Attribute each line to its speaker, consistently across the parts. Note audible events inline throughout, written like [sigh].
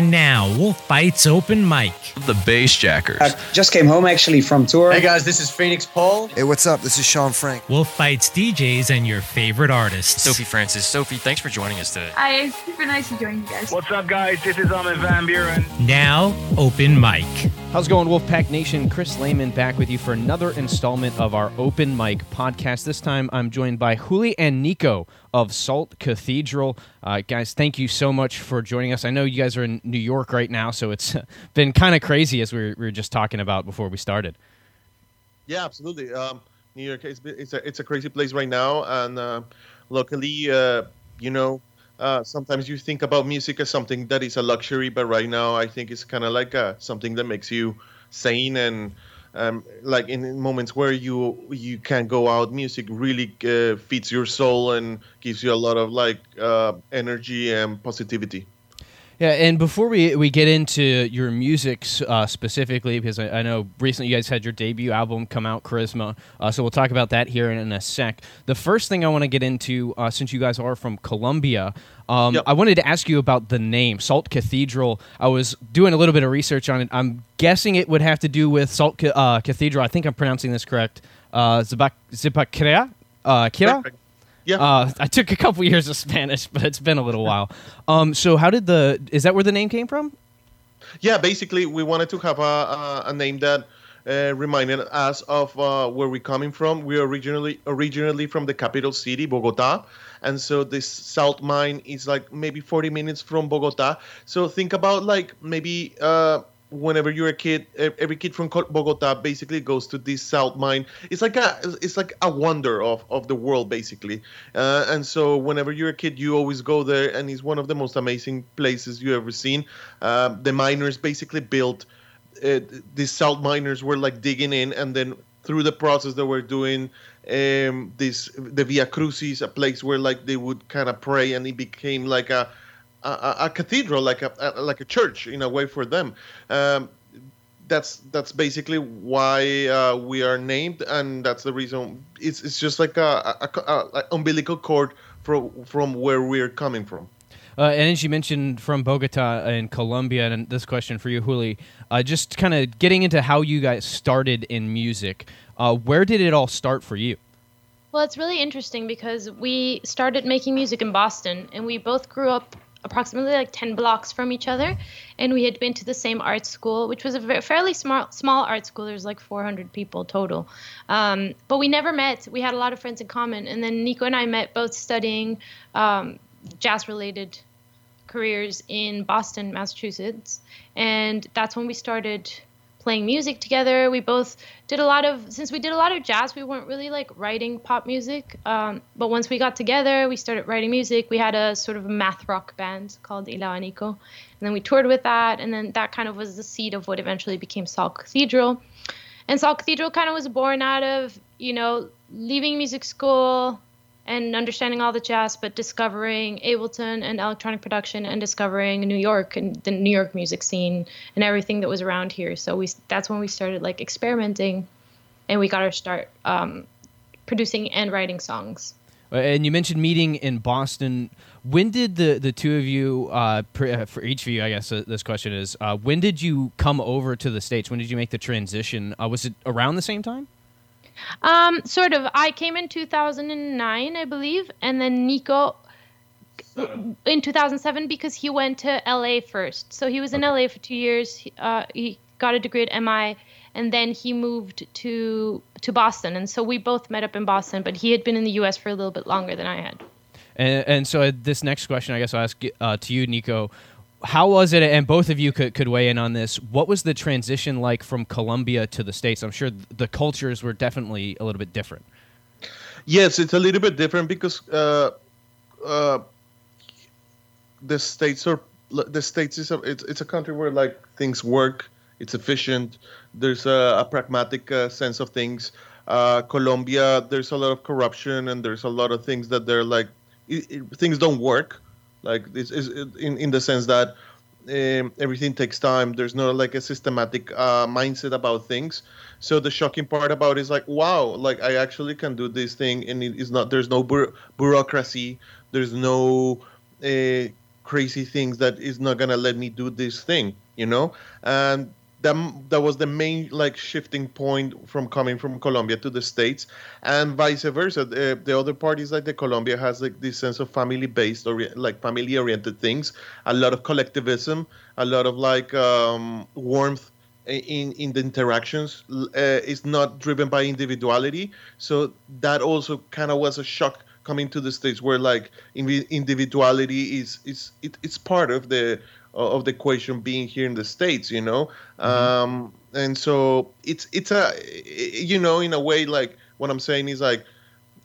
Speaker 1: And now, Wolf Bites Open Mic.
Speaker 2: The Bass Jackers.
Speaker 3: I just came home actually from tour.
Speaker 4: Hey guys, this is Phoenix Paul.
Speaker 5: Hey, what's up? This is Sean Frank.
Speaker 1: Wolf Bites DJs and your favorite artists.
Speaker 6: Sophie Francis. Sophie, thanks for joining us today.
Speaker 7: Hi, it's super nice to join you guys.
Speaker 8: What's up, guys? This is Armin van Buuren.
Speaker 1: Now, Open Mic.
Speaker 9: How's it going, Wolfpack Nation? Chris Lehman back with you for another installment of our Open Mic podcast. This time I'm joined by Juli and Nico of Salt Cathedral. Uh, guys, thank you so much for joining us. I know you guys are in New York right now, so it's [laughs] been kind of crazy as we were, we were, just talking about before we started.
Speaker 10: Yeah, absolutely. Um, New York is it's a, it's a crazy place right now, and uh, luckily, uh, you know, uh, sometimes you think about music as something that is a luxury, but right now I think it's kind of like a, something that makes you sane and um, like in moments where you you can't go out, music really uh, feeds your soul and gives you a lot of like uh, energy and positivity.
Speaker 9: Yeah, and before we, we get into your music uh, specifically, because I, I, know recently you guys had your debut album come out, Charisma, uh, so we'll talk about that here in, in a sec. The first thing I want to get into, uh, since you guys are from Colombia, um, yep. I wanted to ask you about the name, Salt Cathedral. I was doing a little bit of research on it. I'm guessing it would have to do with Salt uh, Cathedral. I think I'm pronouncing this correct. Uh, Zipaquira? Uh, Kira? Perfect. Yeah. Uh, I took a couple years of Spanish, but it's been a little while. Um, so how did the? Is that where the name came from?
Speaker 10: Yeah, basically, we wanted to have a, a, a name that uh, reminded us of uh, where we're coming from. We're originally originally from the capital city, Bogota, and so this salt mine is like maybe 40 minutes from Bogota. So think about like maybe uh, whenever you're a kid, every kid from Bogota basically goes to this salt mine. It's like a it's like a wonder of, of the world basically. Uh, and so whenever you're a kid, you always go there, and it's one of the most amazing places you ever seen. Uh, the miners basically built uh, these salt miners were like digging in, and then through the process they were doing um, this the Via Crucis, a place where like they would kind of pray, and it became like a a, a cathedral, like a, a, like a church in a way for them. Um, that's that's basically why uh, we are named, and that's the reason. It's it's just like a, a, a umbilical cord from from where we're coming from.
Speaker 9: Uh, and as you mentioned from Bogota in Colombia, and this question for you, Juli, uh, just kind of getting into how you guys started in music. Uh, where did it all start for you?
Speaker 7: Well, it's really interesting because we started making music in Boston, and we both grew up approximately like 10 blocks from each other and we had been to the same art school which was a very, fairly small small art school. There's like 400 people total. Um, but we never met. We had a lot of friends in common and then nico and i met both studying um, jazz related careers in boston massachusetts and that's when we started playing music together. We both did a lot of since we did a lot of jazz, we weren't really like writing pop music. Um, but once we got together, we started writing music. We had a sort of math rock band called Ila Nico, and then we toured with that, and then that kind of was the seed of what eventually became Salt Cathedral. And Salt Cathedral kind of was born out of you know leaving music school, and understanding all the jazz, but discovering Ableton and electronic production and discovering New York and the New York music scene and everything that was around here. So we that's when we started like experimenting, and we got our start um, producing and writing songs.
Speaker 9: Uh, and you mentioned meeting in Boston. When did the, the two of you, uh, uh for each of you, I guess uh, this question is, uh, when did you come over to the States? When did you make the transition? Uh, was it around the same time?
Speaker 7: Um, sort of. I came in 2009, I believe, and then Nico in 2007 because he went to LA first. So he was in LA for two years. Uh, he got a degree at MI, and then he moved to to Boston. And so we both met up in Boston. But he had been in the U.S. for a little bit longer than I had.
Speaker 9: And, and so uh, this next question, I guess I'll ask uh, to you, Nico how was it and both of you could, could weigh in on this what was the transition like from colombia to the states? I'm sure the cultures were definitely a little bit different.
Speaker 10: Yes it's a little bit different because uh, uh, the states are the states is a, it's, it's a country where like things work it's efficient there's a, a pragmatic uh, sense of things. Uh, colombia there's a lot of corruption and there's a lot of things that they're like it, it, things don't work like this is in in the sense that um, everything takes time. There's not like a systematic uh, mindset about things. So the shocking part about is like, wow, like I actually can do this thing, and it is not. There's no bu- bureaucracy. There's no uh, crazy things that is not gonna let me do this thing, you know. And that that was the main like shifting point from coming from Colombia to the states, and vice versa. The, the other parties like the Colombia has like this sense of family based or like family oriented things, a lot of collectivism, a lot of like um, warmth in in the interactions uh, is not driven by individuality so that also kind of was a shock coming to the states where like individuality is is it, it's part of the of the equation being here in the states you know? Mm-hmm. um and so it's it's a you know in a way like what i'm saying is like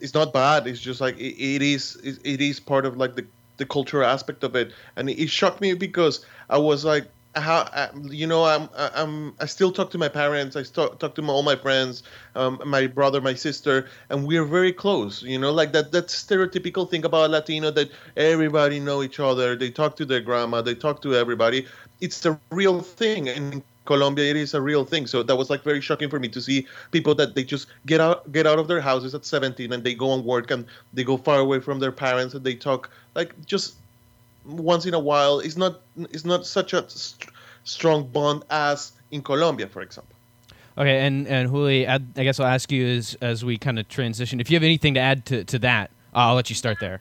Speaker 10: it's not bad. It's just like it, it is it, it is part of like the the cultural aspect of it. And it shocked me because i was like how uh, you know I'm I'm I still talk to my parents. I talk talk to my, all my friends, um, my brother, my sister, and we're very close. You know, like that that stereotypical thing about Latino that everybody know each other. They talk to their grandma. They talk to everybody. It's the real thing, in Colombia it is a real thing. So that was like very shocking for me to see people that they just get out get out of their houses at 17 and they go and work and they go far away from their parents and they talk like just once in a while it's not it's not such a st- strong bond as in Colombia, for example.
Speaker 9: Okay, and and Juli, I, I guess I'll ask you as as we kind of transition. If you have anything to add to to that, I'll let you start there.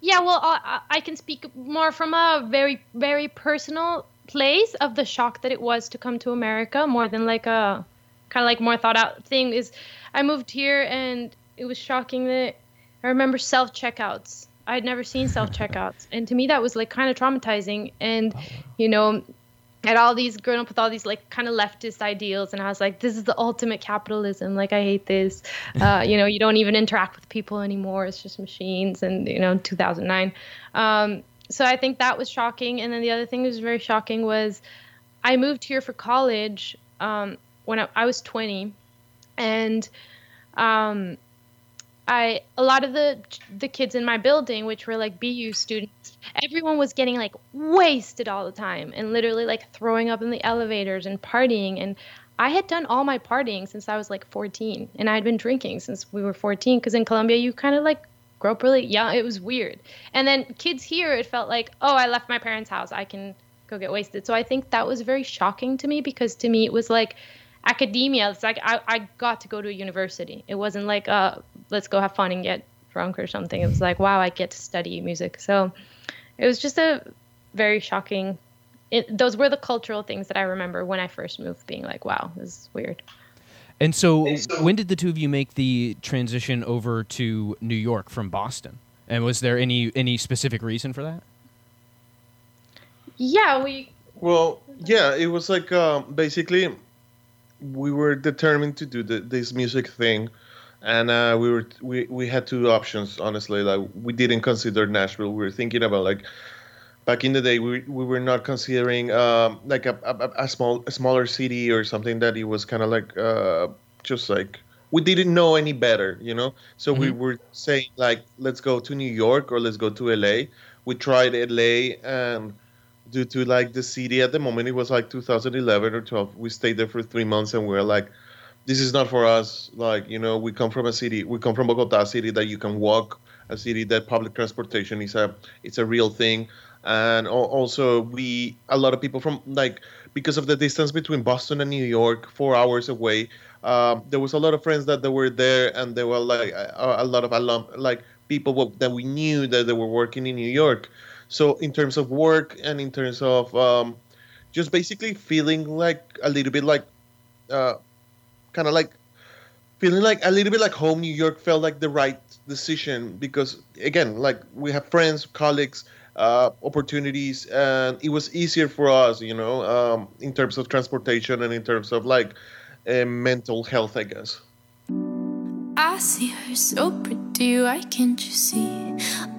Speaker 7: Yeah, well, I, I can speak more from a very very personal place of the shock that it was to come to America, more than like a kind of like more thought out thing. Is I moved here and it was shocking that I remember self checkouts I had never seen self checkouts, and to me that was like kind of traumatizing. And you know, had all these grown up with all these like kind of leftist ideals, and I was like, this is the ultimate capitalism. Like I hate this. [laughs] Uh, you know, you don't even interact with people anymore. It's just machines. And you know, 2009. Um, so I think that was shocking. And then the other thing that was very shocking was I moved here for college um, when I, I, was 20, and um, I a lot of the the kids in my building, which were like BU students, everyone was getting like wasted all the time and literally like throwing up in the elevators and partying. And I had done all my partying since I was like 14, and I had been drinking since we were 14. Because in Colombia, you kind of like grow up really young. It was weird. And then kids here, it felt like, oh, I left my parents' house. I can go get wasted. So I think that was very shocking to me because to me it was like academia. It's like I, I got to go to a university. It wasn't like uh let's go have fun and get drunk or something. It was like wow, I get to study music. So it was just a very shocking. It, those were the cultural things that I remember when I first moved, being like, wow, this is weird.
Speaker 9: And so, when did the two of you make the transition over to New York from Boston? And was there any any specific reason for that?
Speaker 7: Yeah, we.
Speaker 10: Well, yeah, it was like um, basically we were determined to do the, this music thing, and uh, we were we, we had two options. Honestly, like we didn't consider Nashville. We were thinking about like back in the day. We we were not considering um, like a, a, a, small a smaller city or something that it was kind of like uh, just like we didn't know any better, you know. So mm-hmm. we were saying like let's go to New York or let's go to LA. We tried LA and due to like the city at the moment it was like 2011 or 12 we stayed there for three months and we were like this is not for us. Like you know we come from a city we come from bogota city that you can walk a city that public transportation is a it's a real thing. And also we a lot of people from like because of the distance between boston and new york four hours away um, there was a lot of friends that they were there and there were like a, a lot of alum like people that we knew that they were working in new york. So in terms of work and in terms of um, just basically feeling like a little bit like, uh, kind of like feeling like a little bit like home. New York felt like the right decision because again, like we have friends, colleagues, uh, opportunities, and it was easier for us, you know, um, in terms of transportation and in terms of like uh, mental health, I guess.
Speaker 2: I see her so pretty, why can't you see?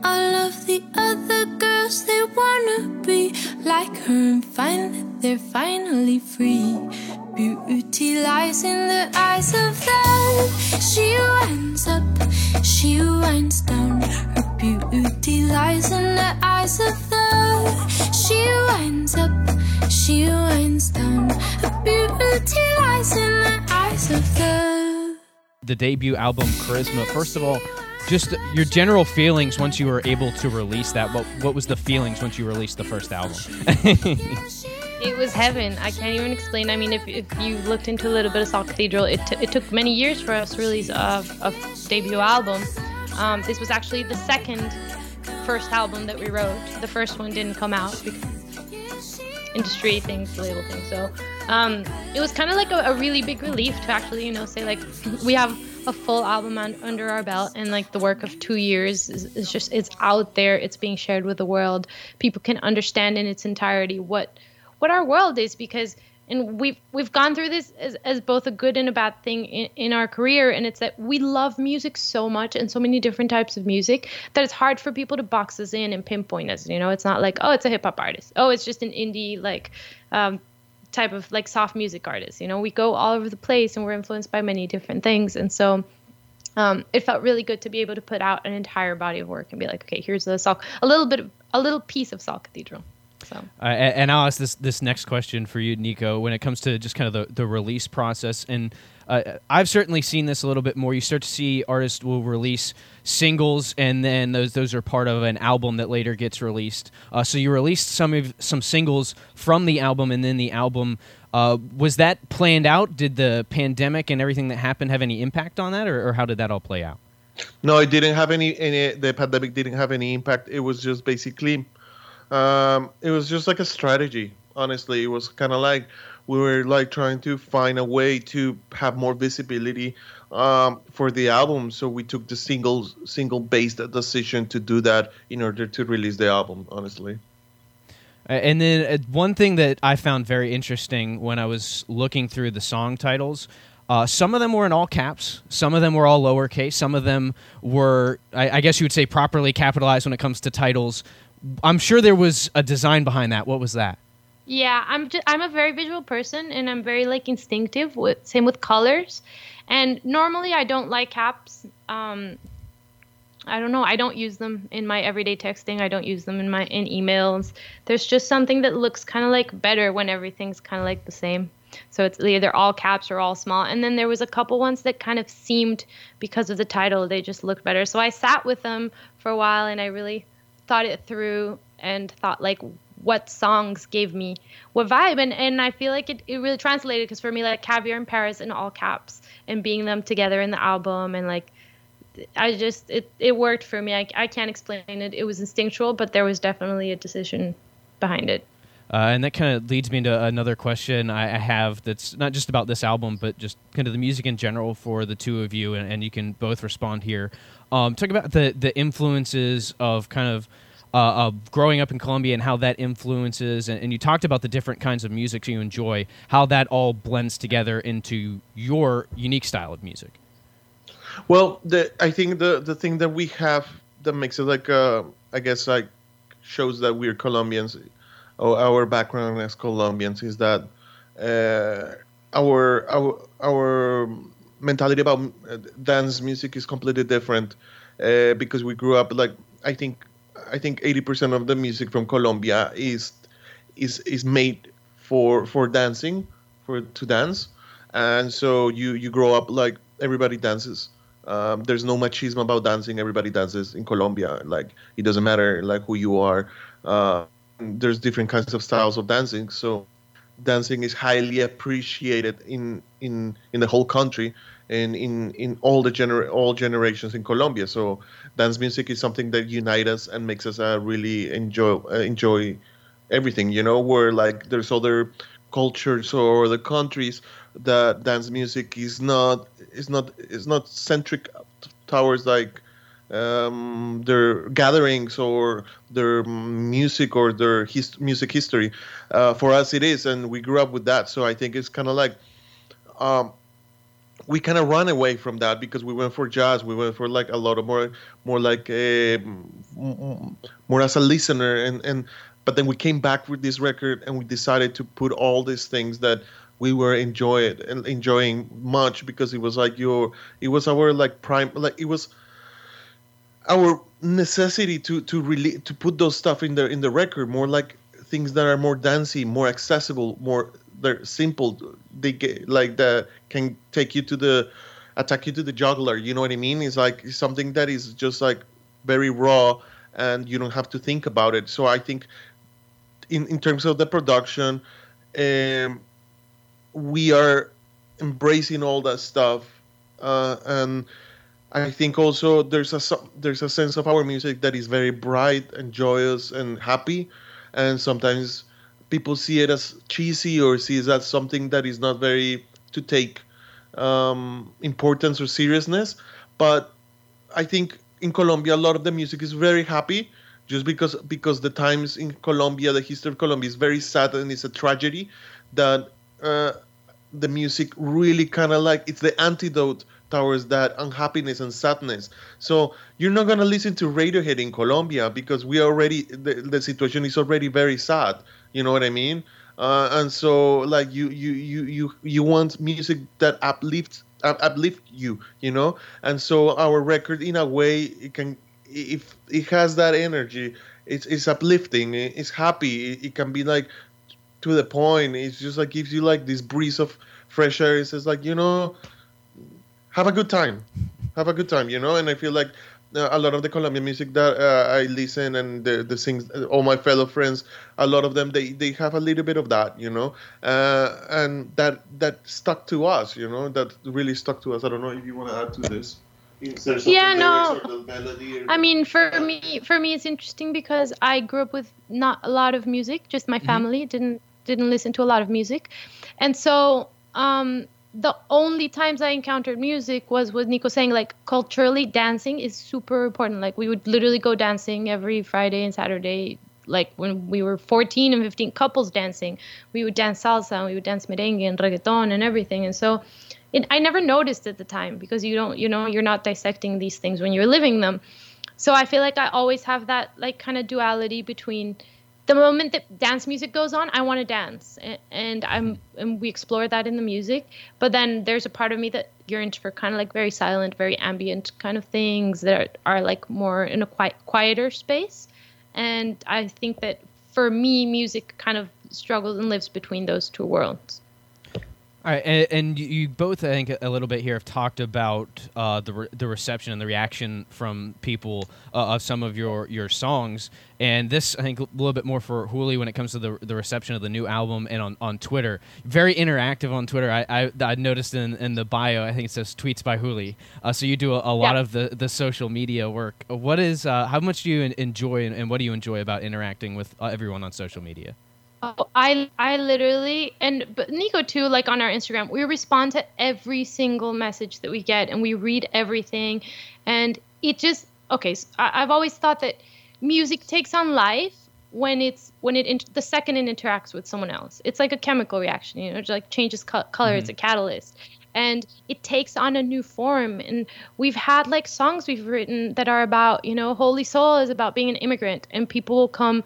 Speaker 2: All of the other girls, they wanna be like her, and finally, they're finally free. Beauty lies in the eyes of them. She winds up, she winds down. Her beauty lies in the eyes of them. She winds up, she winds down. Her beauty lies in the eyes of them
Speaker 9: the debut album Charisma. First of all, just your general feelings once you were able to release that. What what was the feelings once you released the first album? [laughs]
Speaker 7: it was heaven. I can't even explain. I mean, if, if you looked into a little bit of Salt Cathedral, it, t- it took many years for us to release a, a debut album. Um, this was actually the second first album that we wrote. The first one didn't come out because industry things, label things. So um, it was kind of like a, a, really big relief to actually, you know, say like [laughs] we have a full album under our belt and like the work of two years is, is just it's out there. It's being shared with the world. People can understand in its entirety what what our world is because and we've we've gone through this as, as both a good and a bad thing in, in our career. And it's that we love music so much and so many different types of music that it's hard for people to box us in and pinpoint us you know? It's not like oh it's a hip-hop artist. Oh it's just an indie like um, type of like soft music artist you know? We go all over the place and we're influenced by many different things. And so um, it felt really good to be able to put out an entire body of work and be like okay here's the salt a little bit of, a little piece of salt cathedral so,
Speaker 9: uh, and I'll ask this this next question for you, Nico. When it comes to just kind of the, the release process, and uh, I've certainly seen this a little bit more. You start to see artists will release singles, and then those those are part of an album that later gets released. Uh, so you released some of some singles from the album, and then the album. Uh, was that planned out? Did the pandemic and everything that happened have any impact on that, or, or how did that all play out?
Speaker 10: No, it didn't have any, any. The pandemic didn't have any impact. It was just basically um, it was just like a strategy. Honestly, it was kind of like we were like trying to find a way to have more visibility um, for the album. So we took the single single based decision to do that in order to release the album. Honestly.
Speaker 9: And then uh, one thing that I found very interesting when I was looking through the song titles, uh, some of them were in all caps, some of them were all lowercase, some of them were, I, I, guess you would say, properly capitalized when it comes to titles. I'm sure there was a design behind that. What was that?
Speaker 7: Yeah, I'm just, I'm a very visual person and I'm very like instinctive with same with colors. And normally I don't like caps. Um, I don't know. I don't use them in my everyday texting. I don't use them in my in emails. There's just something that looks kind of like better when everything's kind of like the same. So it's either all caps or all small. And then there was a couple ones that kind of seemed because of the title they just looked better. So I sat with them for a while and I really thought it through and thought like what songs gave me what vibe. And, and i feel like it, it really translated because for me like caviar in paris in all caps and being them together in the album and like i just it, it worked for me. I, I can't explain it. It was instinctual but there was definitely a decision behind it.
Speaker 9: Uh, and that kind of leads me into another question I, I, have that's not just about this album, but just kind of the music in general for the two of you, and, and you can both respond here. Um, talk about the the influences of kind of uh, growing up in Colombia and how that influences, and, and, you talked about the different kinds of music you enjoy, how that all blends together into your unique style of music.
Speaker 10: Well, the, I think the the thing that we have that makes it like uh, I guess like shows that we're Colombians, or our background as Colombians is that uh, our our our mentality about uh, dance music is completely different uh, because we grew up like I think I think 80% of the music from Colombia is is is made for for dancing for to dance. And so you you grow up like everybody dances. Um, there's no machismo about dancing. Everybody dances in Colombia. Like it doesn't matter like who you are. Uh, there's different kinds of styles of dancing. So dancing is highly appreciated in in in the whole country and in in all the gener all generations in Colombia. So dance music is something that unites us and makes us uh, really enjoy uh, enjoy everything. You know, where like there's other cultures or the countries that dance music is not is not is not centric towards like um, their gatherings or their music or their his- music history. Uh, for us, it is, and we grew up with that. So I think it's kind of like um, we kind of run away from that because we went for jazz. We went for like a lot of more, more like a, more as a listener, and and but then we came back with this record and we decided to put all these things that we were enjoying enjoying much because it was like your, it was our like prime, like it was our necessity to to really to put those stuff in the in the record more like things that are more dancey, more accessible, more they're simple. They get like that can take you to the attack you to the juggler You know what I mean? It's like something that is just like very raw, and you don't have to think about it. So I think, in in terms of the production, um, we are embracing all that stuff, uh, and I think also there's a there's a sense of our music that is very bright and joyous and happy, and sometimes people see it as cheesy or see it as something that is not very to take um, importance or seriousness. But I think in Colombia, a lot of the music is very happy, just because because the times in Colombia, the history of Colombia is very sad and it's a tragedy that uh, the music really kind of like it's the antidote towards that unhappiness and sadness. So you're not gonna listen to Radiohead in Colombia because we already the, the situation is already very sad. You know what I mean? Uh, and so like you you you you you want music that uplifts uplift you you know and so our record in a way it can if it has that energy it's it's uplifting it's happy it, it can be like to the point it's just like gives you like this breeze of fresh air it's like you know have a good time have a good time you know and i feel like uh, a lot of the Colombian music that uh, I listen and the, the sings, all my fellow friends, a lot of them they, they have a little bit of that, you know, uh, and that that stuck to us, you know, that really stuck to us. I don't know if you want to add to this.
Speaker 7: Yeah, no. I mean, for me, for me, it's interesting because I grew up with not a lot of music. Just my mm-hmm. family mm-hmm. didn't didn't listen to a lot of music, and so um, the only times I encountered music was with Nico saying like culturally dancing is super important. Like we would literally go dancing every Friday and Saturday. Like when we were 14 and 15 couples dancing, we would dance salsa and we would dance merengue and reggaeton and everything. And so it, I never noticed at the time because you don't, you know, you're not dissecting these things when you're living them. So I feel like I always have that like kind of duality between the moment that dance music goes on, I want to dance, and, I'm and we explore that in the music. But then there's a part of me that yearns for kind of like very silent, very ambient kind of things that are like more in a quiet, quieter space. And I think that for me, music kind of struggles and lives between those two worlds.
Speaker 9: All right, and, and, you both, I think, a little bit here have talked about uh, the re- the reception and the reaction from people uh, of some of your, your songs, and this I think a little bit more for Juli when it comes to the, the reception of the new album and on, on Twitter. Very interactive on Twitter. I I, I noticed in, in the bio, I think it says tweets by Juli. Uh, so you do a, a lot yeah. of the, the social media work. What is uh, how much do you enjoy and, and, what do you enjoy about interacting with uh, everyone on social media?
Speaker 7: Oh, I I literally and but Nico too. Like on our Instagram, we respond to every single message that we get, and we read everything, and it just okay. So I, have always thought that music takes on life when it's when it inter- the second it interacts with someone else. It's like a chemical reaction, you know, it like changes co- color. Mm-hmm. It's a catalyst, and it takes on a new form. And we've had like songs we've written that are about you know, Holy Soul is about being an immigrant, and people will come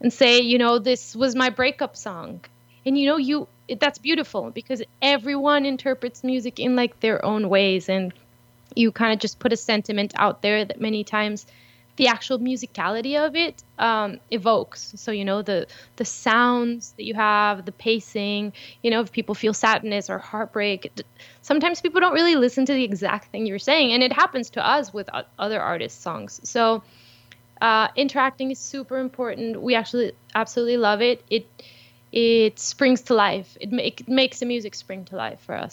Speaker 7: and say, you know, this was my breakup song. And you know, you that's beautiful because everyone interprets music in like their own ways and you kind of just put a sentiment out there that many times the actual musicality of it um, evokes. So you know the the sounds that you have, the pacing. You know, if people feel sadness or heartbreak, sometimes people don't really listen to the exact thing you're saying, and it happens to us with other artists' songs. So uh, interacting is super important. We actually absolutely love it. It it springs to life. It, make, it makes the music spring to life for us.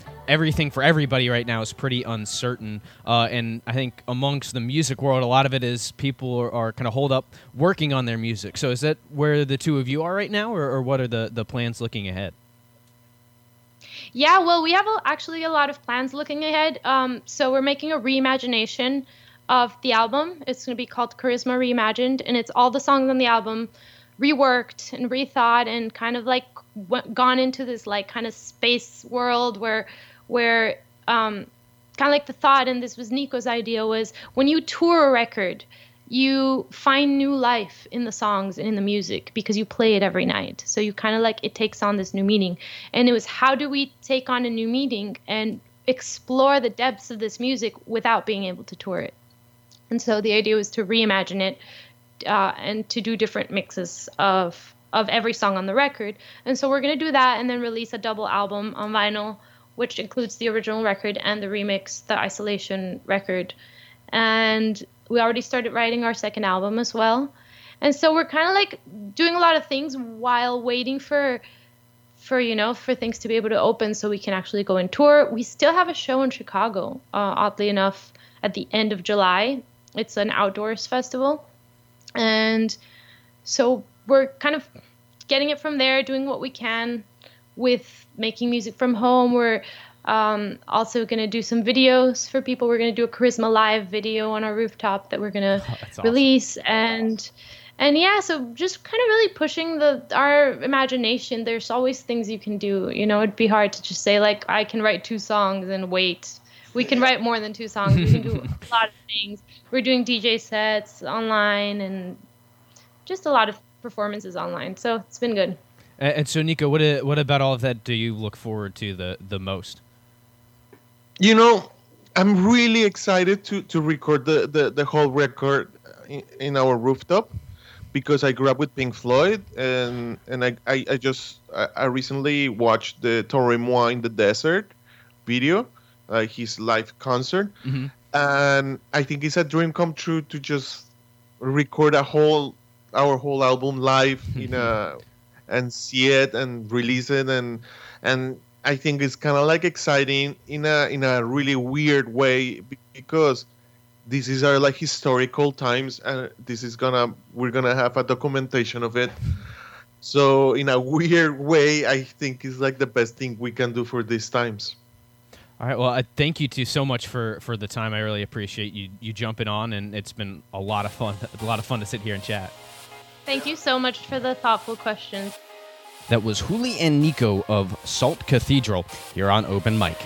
Speaker 9: everything for everybody right now is pretty uncertain. Uh, and I think amongst the music world, a lot of it is people are, are kind of hold up working on their music. So is that where the two of you are right now, or, or what are the, the plans looking ahead?
Speaker 7: Yeah, well, we have a, actually a lot of plans looking ahead. Um, so we're making a reimagination of the album. It's going to be called Charisma Reimagined, and it's all the songs on the album reworked and rethought and kind of like gone into this like kind of space world where where um, kind of like the thought and this was Nico's idea was when you tour a record you find new life in the songs and in the music because you play it every night. So you kind of like it takes on this new meaning. And it was how do we take on a new meaning and explore the depths of this music without being able to tour it? And so the idea was to reimagine it uh, and to do different mixes of of every song on the record. And so we're gonna do that and then release a double album on vinyl, which includes the original record and the remix, the isolation record. And we already started writing our second album as well. And so we're kind of like doing a lot of things while waiting for for you know for things to be able to open so we can actually go and tour. We still have a show in Chicago, uh, oddly enough, at the end of July. It's an outdoors festival and so we're kind of getting it from there, doing what we can with making music from home. We're um, also going to do some videos for people. We're going to do a Charisma Live video on our rooftop that we're going to oh, awesome. release. And and yeah, so just kind of really pushing the our imagination. There's always things you can do. You know, it'd be hard to just say like I can write two songs and wait. We can write more than two songs. We can do [laughs] a lot of things. We're doing DJ sets online and just a lot of performances online. So it's been good.
Speaker 9: And, and so, Nico, what uh, what about all of that do you look forward to the the most?
Speaker 10: You know, I'm really excited to to record the the, the whole record in, in our rooftop because I grew up with Pink Floyd and and I I, I just I, I, recently watched the Toro y Moi in the desert video, uh, his live concert, mm-hmm. and I think it's a dream come true to just record a whole our whole album live in a [laughs] and see it and release it and and I think it's kind of like exciting in a in a really weird way because this is our like historical times and this is gonna we're gonna have a documentation of it. So in a weird way i think it's like the best thing we can do for these times.
Speaker 9: All right well I thank you two so much for for the time. I really appreciate you you jumping on and it's been a lot of fun [laughs] a lot of fun to sit here and chat
Speaker 7: Thank you so much for the thoughtful questions.
Speaker 9: That was Juli and Nico of Salt Cathedral here on Open Mic.